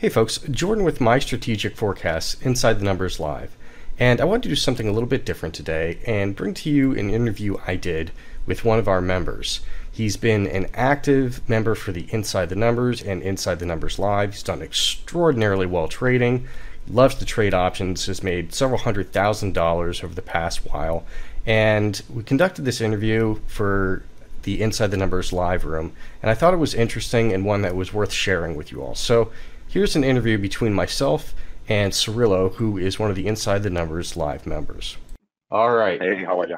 Hey folks, Jordan with My Strategic Forecasts Inside the Numbers Live. And I wanted to do something a little bit different today and bring to you an interview I did with one of our members. He's been an active member for the Inside the Numbers and Inside the Numbers Live. He's done extraordinarily well trading, loves to trade options, has made several hundred thousand dollars over the past while. And we conducted this interview for the Inside the Numbers live room, and I thought it was interesting and one that was worth sharing with you all. So here's an interview between myself and Cirillo, who is one of the Inside the Numbers live members. All right. Hey, how are you?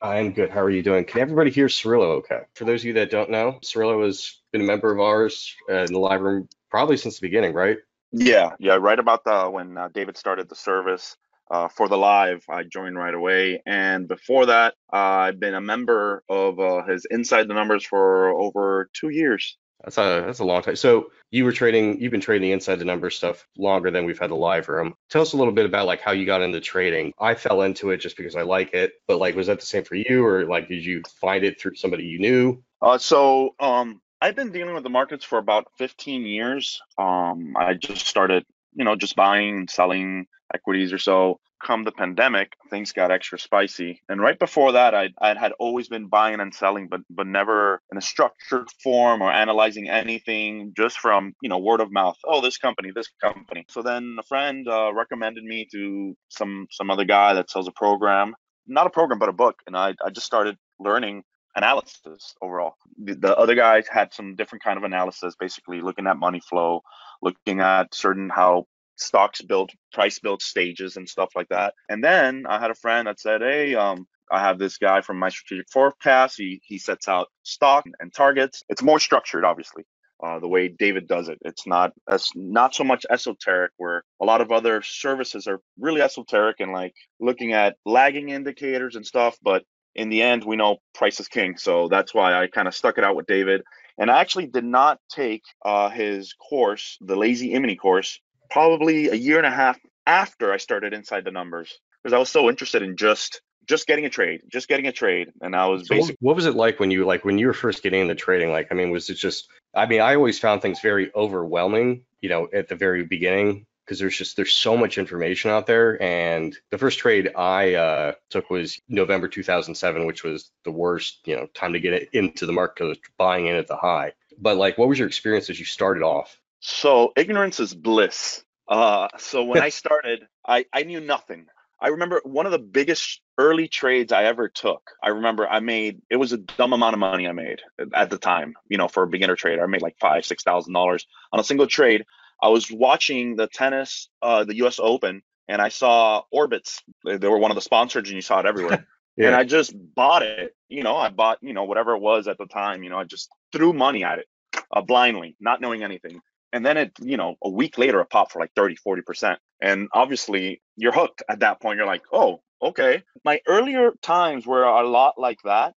I'm good. How are you doing? Can everybody hear Cirillo okay? For those of you that don't know, Cirillo has been a member of ours uh, in the live room probably since the beginning, right? Yeah, yeah, right about the when uh, David started the service uh, for the live, I joined right away. And before that, uh, I've been a member of uh, his Inside the Numbers for over two years. That's a that's a long time. So you were trading, you've been trading inside the numbers stuff longer than we've had the live room. Tell us a little bit about like how you got into trading. I fell into it just because I like it, but like was that the same for you, or like did you find it through somebody you knew? Uh, so um, I've been dealing with the markets for about 15 years. Um, I just started, you know, just buying selling equities or so come the pandemic, things got extra spicy. And right before that, I I had always been buying and selling, but but never in a structured form or analyzing anything, just from you know word of mouth. Oh, this company, this company. So then a friend uh, recommended me to some some other guy that sells a program, not a program but a book, and I I just started learning analysis overall. The, the other guys had some different kind of analysis, basically looking at money flow, looking at certain how stocks build price build stages and stuff like that. And then I had a friend that said, "Hey, um, I have this guy from my strategic forecast. He he sets out stock and targets. It's more structured, obviously." Uh, the way David does it, it's not as not so much esoteric. Where a lot of other services are really esoteric and like looking at lagging indicators and stuff. But in the end, we know price is king. So that's why I kind of stuck it out with David. And I actually did not take uh, his course, the Lazy E-mini course, probably a year and a half after I started Inside the Numbers because I was so interested in just just getting a trade, just getting a trade, and I was So basically what was it like when you like when you were first getting into trading? Like, I mean, was it just? I mean, I always found things very overwhelming. You know, at the very beginning because there's just there's so much information out there. And the first trade I uh, took was November 2007, which was the worst you know time to get it into the market because buying in at the high. But like, what was your experience as you started off? So ignorance is bliss. Uh, so when I started, I I knew nothing. I remember one of the biggest early trades I ever took. I remember I made it was a dumb amount of money I made at the time, you know, for a beginner trader. I made like five, six thousand dollars on a single trade. I was watching the tennis, uh, the U.S. Open, and I saw Orbitz. They were one of the sponsors, and you saw it everywhere. And I just bought it. You know, I bought you know whatever it was at the time. You know, I just threw money at it uh, blindly, not knowing anything. And then it, you know, a week later, it popped for like 30, 40%. And obviously, you're hooked at that point. You're like, oh, okay. My earlier times were a lot like that,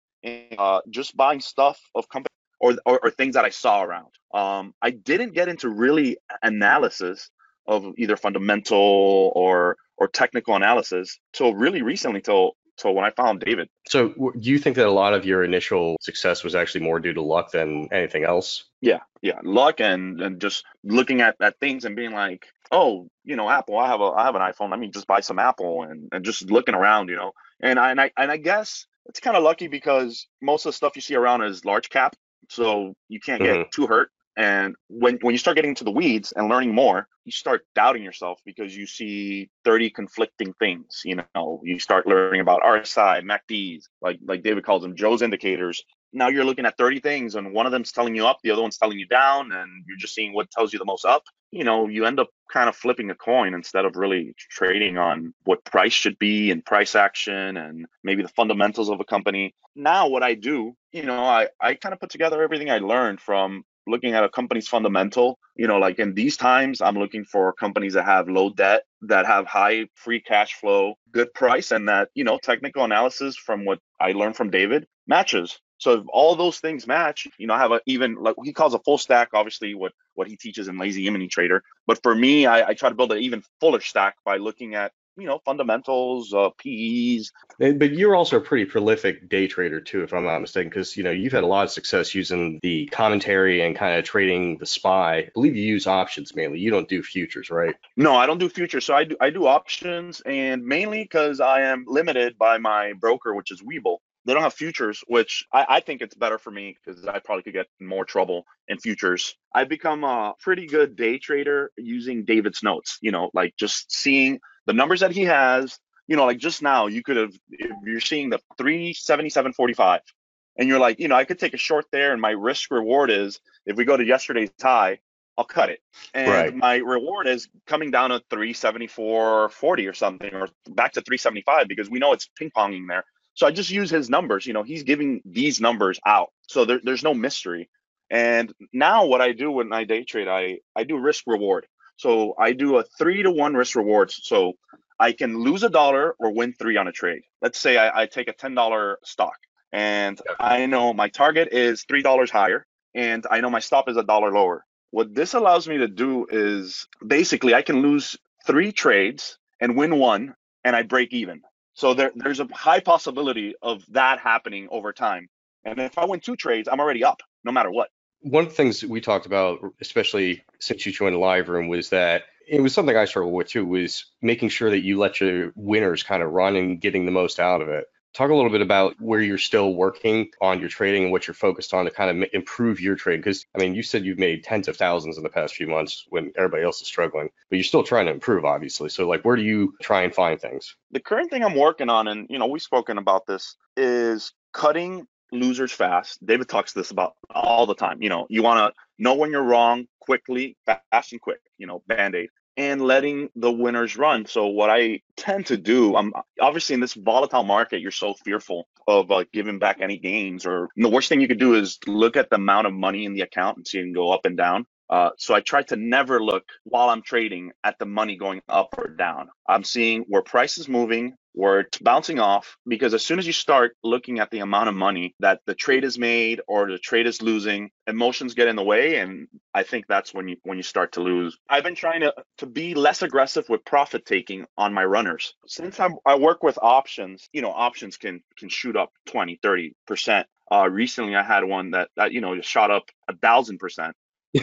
uh, just buying stuff of companies or, or, or things that I saw around. Um, I didn't get into really analysis of either fundamental or or technical analysis till really recently, till till when I found David. So, do you think that a lot of your initial success was actually more due to luck than anything else? Yeah, yeah, luck and and just looking at, at things and being like, oh, you know, Apple. I have a I have an iPhone. Let me just buy some Apple and, and just looking around, you know. And I and I and I guess it's kind of lucky because most of the stuff you see around is large cap, so you can't get Mhm. too hurt. And when when you start getting into the weeds and learning more, you start doubting yourself because you see 30 conflicting things. You know, you start learning about RSI, MACDs, like like David calls them Joe's indicators. Now you're looking at 30 things and one of them's telling you up, the other one's telling you down, and you're just seeing what tells you the most up. You know, you end up kind of flipping a coin instead of really trading on what price should be and price action and maybe the fundamentals of a company. Now what I do, you know, I, I kind of put together everything I learned from looking at a company's fundamental you know like in these times i'm looking for companies that have low debt that have high free cash flow good price and that you know technical analysis from what i learned from david matches. So if all those things match you know i have a even like he calls a full stack obviously what what he teaches in lazy E-mini trader. But for me i, I try to build an even fuller stack by looking at you know, fundamentals, uh, PEs. But you're also a pretty prolific day trader too, if I'm not mistaken, because you know you've had a lot of success using the commentary and kind of trading the SPY. I believe you use options mainly. You don't do futures, right? No, I don't do futures. So I do I do options, and mainly because I am limited by my broker, which is Webull. They don't have futures, which I, I think it's better for me because I probably could get more trouble in futures. I've become a pretty good day trader using David's notes, you know, like just seeing the numbers that he has, you know, like just now you could have, if you're seeing the 377.45 and you're like, you know, I could take a short there and my risk reward is if we go to yesterday's high, I'll cut it. And right. my reward is coming down to 374.40 or something, or back to 375 because we know it's ping ponging there. So I just use his numbers. You know, he's giving these numbers out. So there, there's no mystery. And now what I do when I day trade, I, I do risk reward. So I do a three to one risk reward. So I can lose a dollar or win three on a trade. Let's say I, I take a $10 stock and I know my target is $3 higher and I know my stop is a dollar lower. What this allows me to do is basically I can lose three trades and win one and I break even. So there, there's a high possibility of that happening over time. And if I win two trades, I'm already up no matter what. One of the things we talked about, especially since you joined live room, was that it was something I struggled with too, was making sure that you let your winners kind of run and getting the most out of it. Talk a little bit about where you're still working on your trading and what you're focused on to kind of improve your trade. Because, I mean, you said you've made tens of thousands in the past few months when everybody else is struggling, but you're still trying to improve, obviously. So, like, where do you try and find things? The current thing I'm working on, and, you know, we've spoken about this, is cutting losers fast. David talks this about all the time. You know, you want to know when you're wrong quickly, fast and quick, you know, band aid and letting the winners run. So what I tend to do, I'm obviously in this volatile market, you're so fearful of uh, giving back any gains. Or the worst thing you could do is look at the amount of money in the account and see it go up and down. Uh, so I try to never look while I'm trading at the money going up or down. I'm seeing where price is moving, where it's bouncing off, because as soon as you start looking at the amount of money that the trade is made or the trade is losing, emotions get in the way, and I think that's when you when you start to lose. I've been trying to to be less aggressive with profit taking on my runners. Since I'm, I work with options, you know, options can can shoot up 20, 30 percent. Uh, recently, I had one that, that you know shot up a thousand percent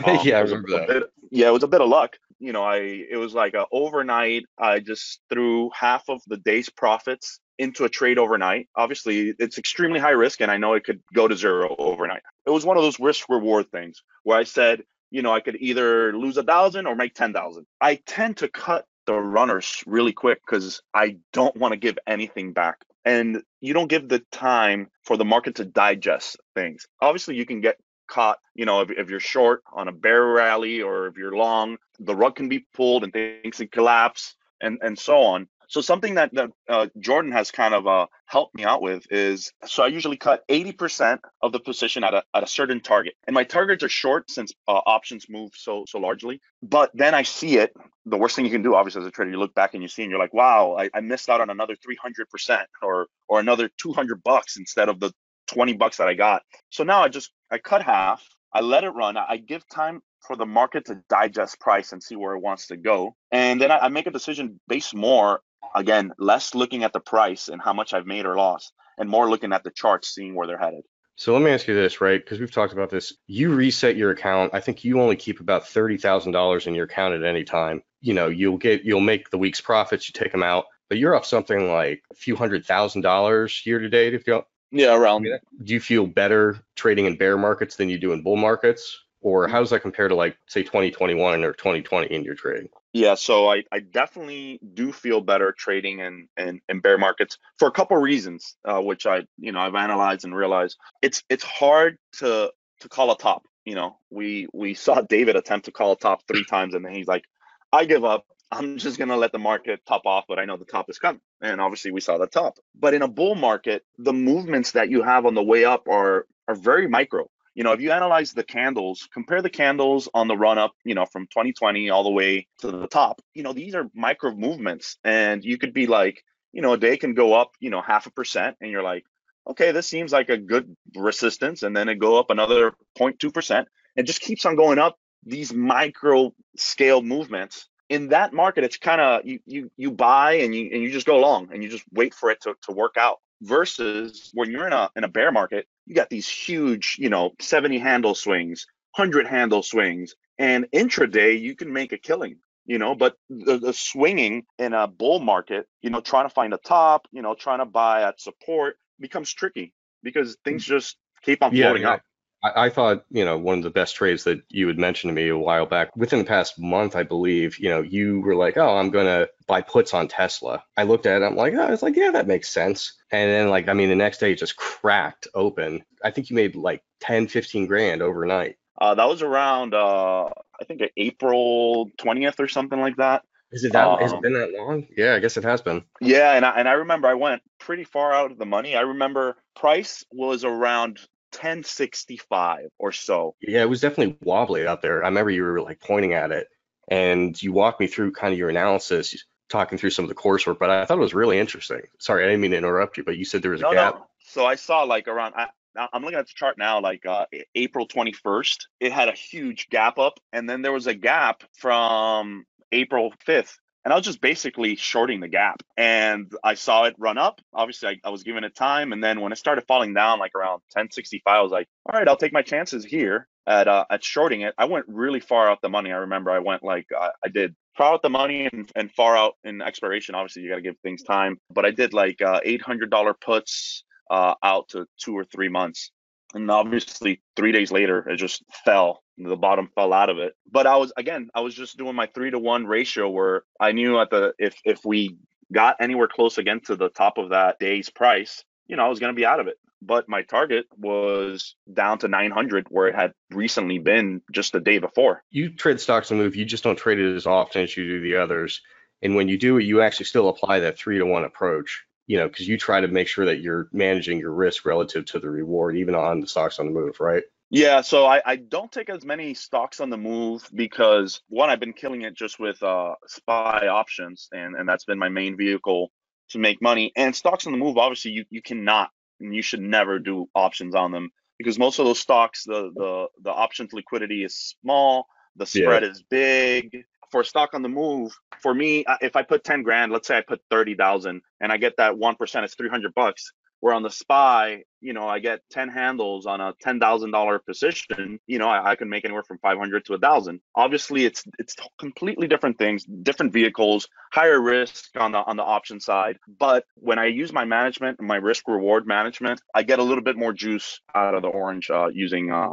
um, yeah, I remember that. Bit, yeah, it was a bit of luck. You know, I it was like a overnight. I just threw half of the day's profits into a trade overnight. Obviously, it's extremely high risk, and I know it could go to zero overnight. It was one of those risk reward things where I said, you know, I could either lose a thousand or make ten thousand. I tend to cut the runners really quick because I don't want to give anything back. And you don't give the time for the market to digest things. Obviously, you can get caught, you know, if, if you're short on a bear rally or if you're long, the rug can be pulled and things can collapse and, and so on. So something that, that uh, Jordan has kind of uh, helped me out with is so I usually cut 80% of the position at a, at a certain target, and my targets are short since uh, options move so so largely. But then I see it. The worst thing you can do, obviously, as a trader, you look back and you see, and you're like, wow, I, I missed out on another 300% or or another 200 bucks instead of the 20 bucks that I got. So now I just I cut half, I let it run, I give time for the market to digest price and see where it wants to go. And then I, I make a decision based more again, less looking at the price and how much I've made or lost, and more looking at the charts, seeing where they're headed. So let me ask you this, right? Because we've talked about this. You reset your account. I think you only keep about thirty thousand dollars in your account at any time. You know, you'll get you'll make the week's profits. You take them out, but you're up something like a few hundred thousand dollars year to date. If you yeah, around. Do you feel better trading in bear markets than you do in bull markets? Or how does that compare to like say 2021 or 2020 in your trading? Yeah, so I, I definitely do feel better trading in, in, in bear markets for a couple of reasons, uh, which I you know I've analyzed and realized it's it's hard to to call a top. You know, we we saw David attempt to call a top three times, and then he's like, I give up. I'm just going to let the market top off, but I know the top is coming. And obviously we saw the top. But in a bull market, the movements that you have on the way up are are very micro. You know, if you analyze the candles, compare the candles on the run up, you know, from 2020 all the way to the top, you know, these are micro movements. And you could be like, you know, a day can go up, you know, half a percent. And you're like, okay, this seems like a good resistance. And then it go up another 0.2%. It just keeps on going up. These micro scale movements in that market, it's kind of you, you you buy and you and you just go along and you just wait for it to, to work out. Versus when you're in a in a bear market, you got these huge, you know, 70 handle swings, 100 handle swings, and intraday you can make a killing you know but the, the, swinging in a bull market you know trying to find a top you know trying to buy at support becomes tricky because things mm. just keep on floating yeah, up I, I thought, you know, one of the best trades that you had mentioned to me a while back, within the past month, I believe, you know, you were like, oh, I'm going to buy puts on Tesla. I looked at it, I'm like, oh, it's like, yeah, that makes sense. And then, like, I mean, the next day it just cracked open. I think you made like 10, 15 grand overnight. Uh, that was around, uh, I think, April 20th or something like that. Is it that? Um, has it um, been that long? Yeah, I guess it has been. Yeah, and I, and I remember I went pretty far out of the money. I remember price was around 1065 or so. Yeah, it was definitely wobbly out there. I remember you were like pointing at it and you walked me through kind of your analysis, talking through some of the coursework, but I thought it was really interesting. Sorry, I didn't mean to interrupt you, but you said there was a gap. No. So I saw like around, I, I'm looking at the chart now, like uh, April 21st, it had a huge gap up. And then there was a gap from April 5th and I was just basically shorting the gap. And I saw it run up. Obviously, I, I, was giving it time. And then when it started falling down, like around 1065, I was like, all right, I'll take my chances here at uh, at shorting it. I went really far out the money. I remember I went like uh, I did far out the money and, and far out in expiration. Obviously, you got to give things time. But I did like uh, $800 puts uh, out to two or three months. And obviously, three days later, it just fell the bottom fell out of it. But I was again, I was just doing my three to one ratio where I knew at the if if we got anywhere close again to the top of that day's price, you know, I was to be out of it. But my target was down to 900 where it had recently been just the day before. You trade stocks and move, you just don't trade it as often as you do the others. And when you do it, you actually still apply that three to one approach, you know, because you try to make sure that you're managing your risk relative to the reward, even on the stocks on the move, right? Yeah, so I, I don't take as many stocks on the move because one, I've been killing it just with uh, SPY options, and, and that's been my main vehicle to make money. And stocks on the move, obviously, you, you cannot and you should never do options on them because most of those stocks, the the the options liquidity is small, the spread yeah. is big. For a stock on the move, for me, if I put 10 grand, let's say I put 30,000 and I get that 1%, it's 300 bucks. Where on the SPY, you know, I get 10 handles on a $10,000 position, you know, I, I, can make anywhere from 500 to a thousand. Obviously it's, it's completely different things, different vehicles, higher risk on the, on the option side. But when I use my management, and my risk reward management, I get a little bit more juice out of the orange uh, using uh,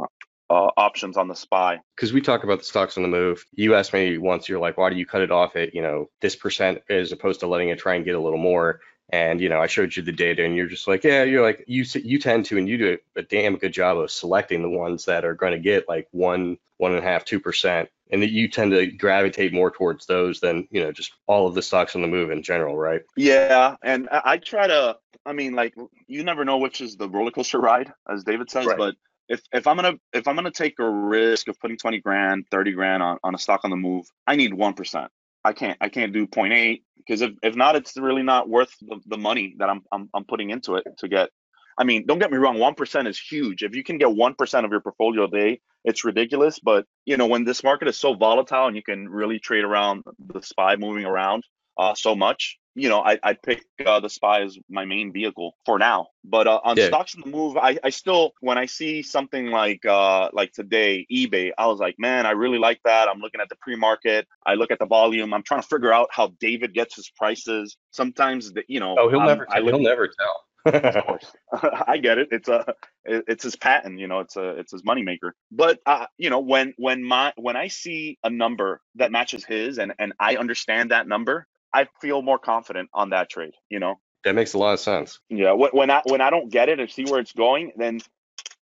uh, options on the SPY. Because we talk about the stocks on the move. You asked me once, you're like, why do you cut it off at, you know, this percent as opposed to letting it try and get a little more? And you know, I showed you the data, and you're just like, yeah, you're like you you tend to, and you do a damn good job of selecting the ones that are going to get like one, one and a half, two percent, and that you tend to gravitate more towards those than you know just all of the stocks on the move in general, right? Yeah, and I, try to. I mean, like you never know which is the roller coaster ride, as David says, right. but if, if I'm gonna if I'm gonna take a risk of putting 20 grand, 30 grand on, on a stock on the move, I need one percent. I can't I can't do 0.8 because if, if not, it's really not worth the, the money that I'm, I'm I'm putting into it to get. I mean, don't get me wrong, one percent is huge. If you can get one percent of your portfolio a day, it's ridiculous. But you know, when this market is so volatile and you can really trade around the SPY moving around uh, so much, you know, I, I'd pick uh, the SPY as my main vehicle for now. But uh, on yeah. stocks in the move, I, I still, when I see something like uh, like today, eBay, I was like, man, I really like that. I'm looking at the pre-market. I look at the volume. I'm trying to figure out how David gets his prices. Sometimes, the, you know, oh, he'll never, tell. he'll never tell. of course, I get it. It's a, it's his patent. You know, it's a, it's his moneymaker. But uh, you know, when when my when I see a number that matches his, and and I understand that number, I feel more confident on that trade. You know, that makes a lot of sense. Yeah, when I when I don't get it and see where it's going, then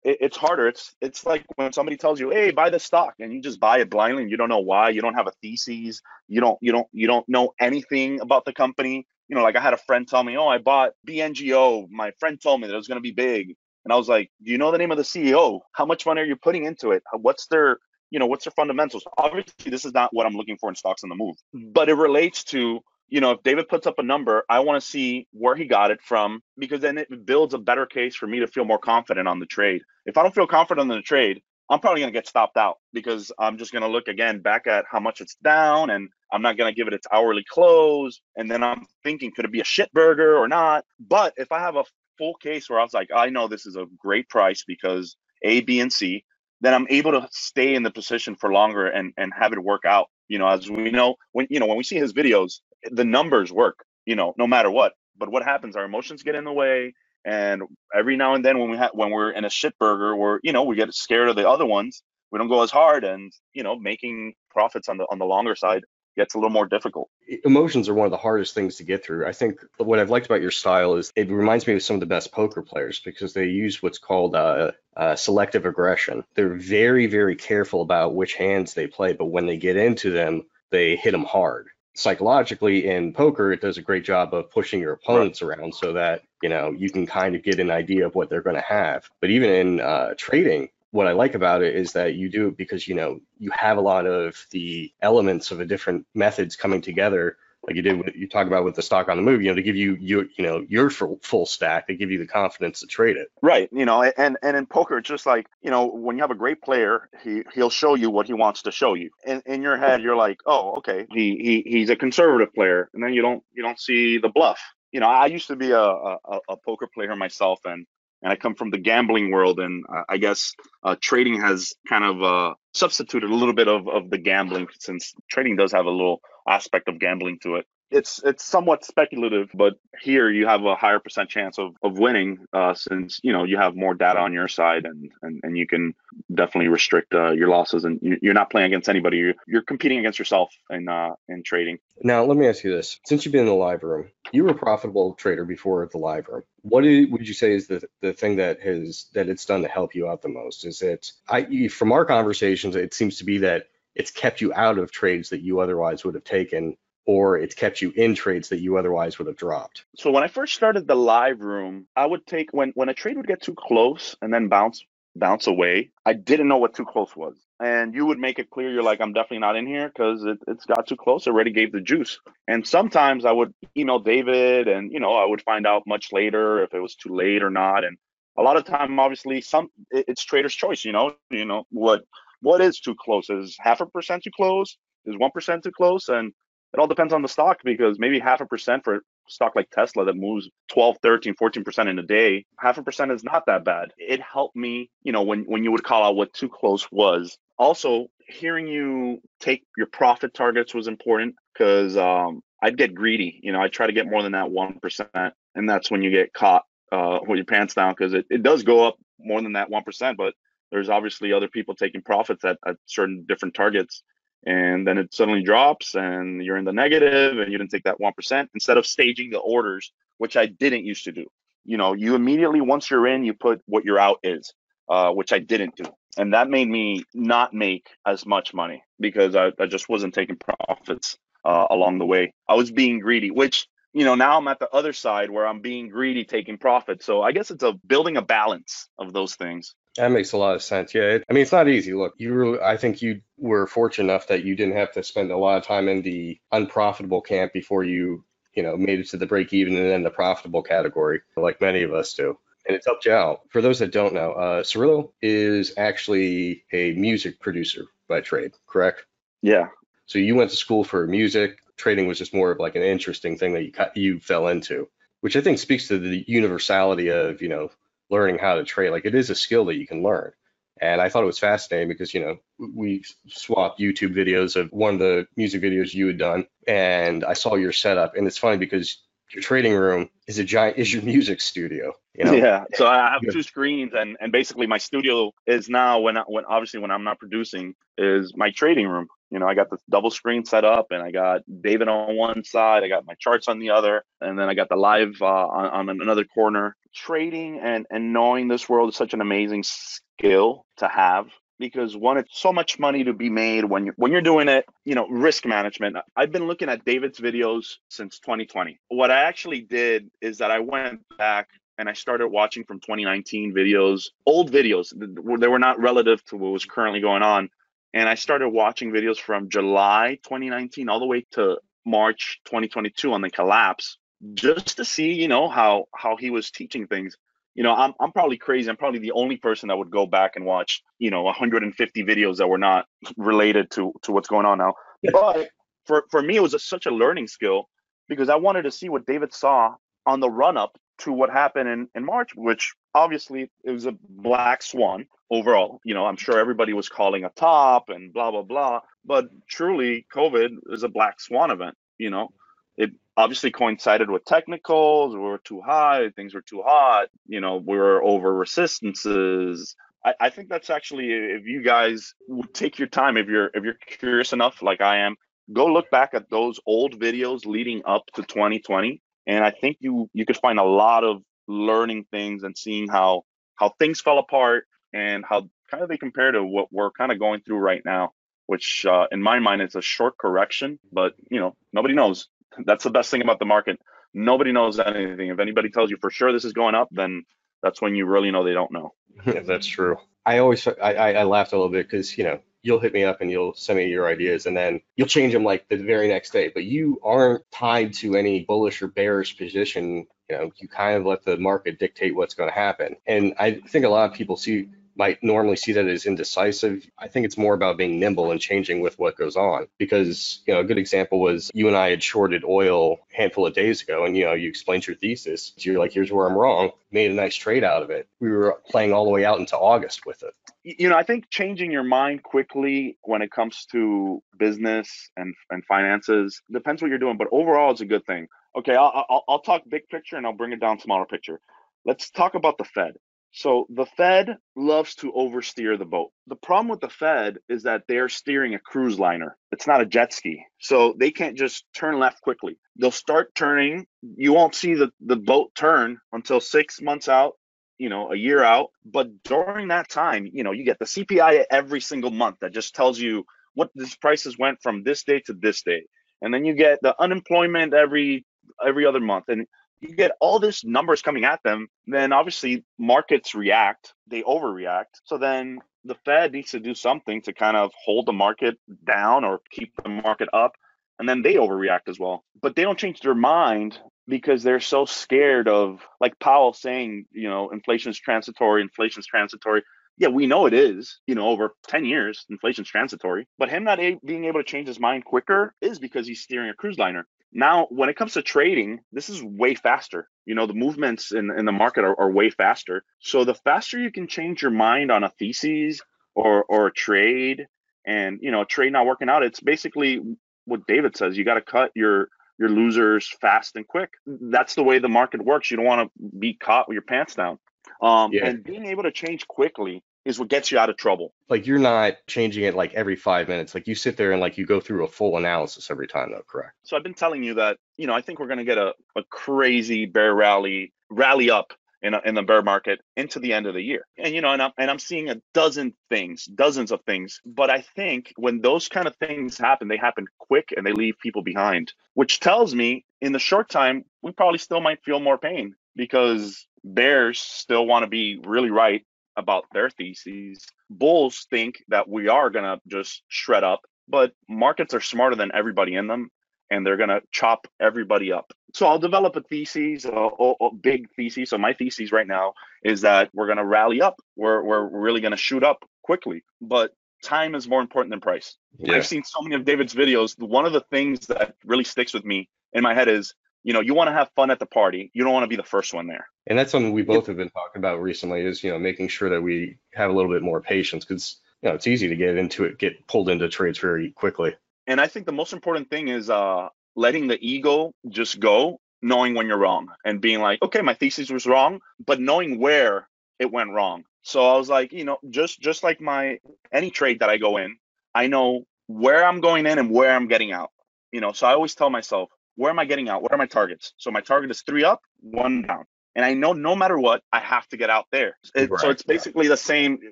it, it's harder. It's it's like when somebody tells you, "Hey, buy the stock," and you just buy it blindly, and you don't know why. You don't have a thesis. You don't you don't you don't know anything about the company. You know, like I had a friend tell me, "Oh, I bought BNGO." My friend told me that it was going to be big, and I was like, "Do you know the name of the CEO? How much money are you putting into it? What's their you know what's their fundamentals obviously this is not what i'm looking for in stocks on the move mm-hmm. but it relates to you know, if David puts up a number, I want to see where he got it from because then it builds a better case for me to feel more confident on the trade. If I don't feel confident on the trade, I'm probably going to get stopped out because I'm just going to look again back at how much it's down and I'm not going to give it its hourly close. And then I'm thinking, could it be a shit burger or not? But if I have a full case where I was like, I know this is a great price because A, B, and C, then I'm able to stay in the position for longer and, and have it work out. You know, as we know, when you know, when we see his videos, the numbers work, you know, no matter what. But what happens, our emotions get in the way. And every now and then when we have when we're in a shit burger, we're, you know, we get scared of the other ones. We don't go as hard and, you know, making profits on the on the longer side gets a little more difficult. Emotions are one of the hardest things to get through. I think what I've liked about your style is it reminds me of some of the best poker players because they use what's called uh, uh, selective aggression. They're very, very careful about which hands they play, but when they get into them, they hit them hard. Psychologically, in poker, it does a great job of pushing your opponents right. around so that you know you can kind of get an idea of what they're going to have. But even in uh, trading, what I like about it is that you do it because you know you have a lot of the elements of the different methods coming together, like you did. you talk about with the stock on the move, you know, to give you your you know your full, full stack, to give you the confidence to trade it. Right. You know, and and in poker, it's just like you know when you have a great player, he he'll show you what he wants to show you. and in your head, you're like, oh, okay, he he he's a conservative player, and then you don't you don't see the bluff you know, I used to be a, a, a, poker player myself, and and I come from the gambling world, and I guess uh, trading has kind of uh, substituted a little bit of, of the gambling since trading does have a little aspect of gambling to it. It's it's somewhat speculative, but here you have a higher percent chance of, of winning uh, since you know you have more data on your side and and, and you can definitely restrict uh, your losses and you're not playing against anybody. You're, you're competing against yourself in uh, in trading. Now let me ask you this: since you've been in the live room, you were a profitable trader before the live room. What would you say is the the thing that has that it's done to help you out the most? Is it I from our conversations, it seems to be that it's kept you out of trades that you otherwise would have taken or it's kept you in trades that you otherwise would have dropped. So when I first started the live room, I would take when when a trade would get too close and then bounce bounce away. I didn't know what too close was. And you would make it clear you're like, I'm definitely not in here because it, it's got too close. It already gave the juice. And sometimes I would email David and, you know, I would find out much later if it was too late or not. And a lot of time, obviously, some it's trader's choice, you know, you know, what what is too close? Is half a percent too close? Is one percent too close? And it all depends on the stock because maybe half a percent for a stock like Tesla that moves 12, 13, 14% in a day, half a percent is not that bad. It helped me, you know, when, when you would call out what too close was. Also, hearing you take your profit targets was important because um, I'd get greedy. You know, I try to get more than that 1%. And that's when you get caught uh, with your pants down because it, it does go up more than that 1%, but there's obviously other people taking profits at, at certain different targets and then it suddenly drops and you're in the negative and you didn't take that 1% instead of staging the orders which i didn't used to do. You know you immediately once you're in you put what your out is uh, which i didn't do. And that made me not make as much money because i, I just wasn't taking profits uh, along the way. I was being greedy which you know now i'm at the other side where i'm being greedy taking profit so i guess it's a building a balance of those things that makes a lot of sense. Yeah, it, I mean it's not easy. Look, you really, I think you were fortunate enough that you didn't have to spend a lot of time in the unprofitable camp before you, you know, made it to the break even and then the profitable category, like many of us do. And it's helped you out. For those that don't know, uh, Cirillo is actually a music producer by trade, correct? Yeah. So you went to school for music. Trading was just more of like an interesting thing that you you fell into, which I think speaks to the universality of you know learning how to trade. Like it is a skill that you can learn. And I thought it was fascinating because, you know, we swapped YouTube videos of one of the music videos you had done, and I saw your setup. And it's funny because your trading room is a giant is your music studio. You know? Yeah. So I have two screens, and and basically my studio is now when I, when obviously when I'm not producing is my trading room. You know, I got the double screen set up, and I got David on one side, I got my charts on the other, and then I got the live uh, on, on another corner. Trading and and knowing this world is such an amazing skill to have because one it's so much money to be made when you when you're doing it you know risk management. I've been looking at david's videos since 2020 what i actually did is that i went back and i started watching from 2019 videos old videos they were not relative to what was currently going on. And i started watching videos from july 2019 all the way to march 2022 on the collapse just to see you know how how he was teaching things you know, I'm I'm probably crazy. I'm probably the only person that would go back and watch, you know, 150 videos that were not related to to what's going on now. But for for me, it was a, such a learning skill because I wanted to see what David saw on the run up to what happened in in March, which obviously it was a black swan overall. You know, I'm sure everybody was calling a top and blah blah blah, but truly, COVID is a black swan event. You know, it obviously coincided with technicals. We were too high, things were too hot. You know, we were over resistances. I, I think that's actually if you guys would take your time, if you're if you're curious enough, like I am, go look back at those old videos leading up to 2020, and I think you you could find a lot of learning things and seeing how how things fell apart and how kind of they compare to what we're kind of going through right now which uh, in my mind is a short correction but you know nobody knows that's the best thing about the market. Nobody knows anything. If anybody tells you for sure this is going up, then that's when you really know they don't know. Yeah, that's true. I always I, I laughed a little bit because you know you'll hit me up and you'll send me your ideas and then you'll change them like the very next day. But you aren't tied to any bullish or bearish position. You know, you kind of let the market dictate what's going to happen. And I think a lot of people see might normally see that as indecisive. I think it's more about being nimble and changing with what goes on. Because, you know, a good example was you and I had shorted oil a handful of days ago, and, you know, you explained your thesis. You're like, here's where I'm wrong, made a nice trade out of it. We were playing all the way out into August with it. You know, I think changing your mind quickly when it comes to business and, and finances depends what you're doing, but overall, it's a good thing. Okay, I'll, I'll, I'll talk big picture and I'll bring it down smaller picture. Let's talk about the Fed. So the Fed loves to oversteer the boat. The problem with the Fed is that they're steering a cruise liner. It's not a jet ski. So they can't just turn left quickly. They'll start turning. You won't see the, the boat turn until six months out, you know, a year out. But during that time, you know, you get the CPI every single month that just tells you what these prices went from this day to this day. And then you get the unemployment every every other month. And you get all this numbers coming at them, then obviously markets react, they overreact. So then the Fed needs to do something to kind of hold the market down or keep the market up. And then they overreact as well. But they don't change their mind because they're so scared of, like Powell saying, you know, inflation's transitory, inflation's transitory. Yeah, we know it is, you know, over 10 years, inflation's transitory. But him not a- being able to change his mind quicker is because he's steering a cruise liner. Now, when it comes to trading, this is way faster. You know, the movements in, in the market are, are way faster. So the faster you can change your mind on a thesis or or a trade and you know, a trade not working out, it's basically what David says. You got to cut your your losers fast and quick. That's the way the market works. You don't want to be caught with your pants down. Um, yeah. And being able to change quickly is what gets you out of trouble. Like you're not changing it like every five minutes. Like you sit there and like you go through a full analysis every time, though, correct? So I've been telling you that, you know, I think we're going to get a, a crazy bear rally, rally up in, a, in the bear market into the end of the year. And, you know, and I'm, and I'm seeing a dozen things, dozens of things. But I think when those kind of things happen, they happen quick and they leave people behind, which tells me in the short time, we probably still might feel more pain because bears still want to be really right about their theses. Bulls think that we are going to just shred up, but markets are smarter than everybody in them and they're going to chop everybody up. So I'll develop a thesis, a, a, big thesis. So my thesis right now is that we're going to rally up. We're, we're really going to shoot up quickly, but time is more important than price. Yeah. I've seen so many of David's videos. One of the things that really sticks with me in my head is you know, you want to have fun at the party. You don't want to be the first one there. And that's something we both have been talking about recently is, you know, making sure that we have a little bit more patience because, you know, it's easy to get into it, get pulled into trades very quickly. And I think the most important thing is uh, letting the ego just go, knowing when you're wrong and being like, okay, my thesis was wrong, but knowing where it went wrong. So I was like, you know, just just like my any trade that I go in, I know where I'm going in and where I'm getting out. You know, so I always tell myself, where am I getting out? What are my targets? So my target is three up, one down. And I know no matter what, I have to get out there. It, right, so it's basically the same.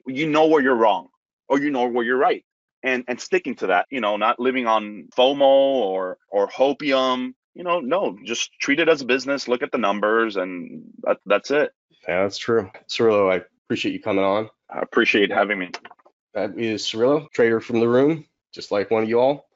You know where you're wrong, or you know where you're right, and and sticking to that. You know, not living on FOMO or or hopium. You know, no, just treat it as a business. Look at the numbers, and that, that's it. Yeah, that's true. Cirillo, I appreciate you coming on. I appreciate having me. That is Cirillo, trader from the room, just like one of you all.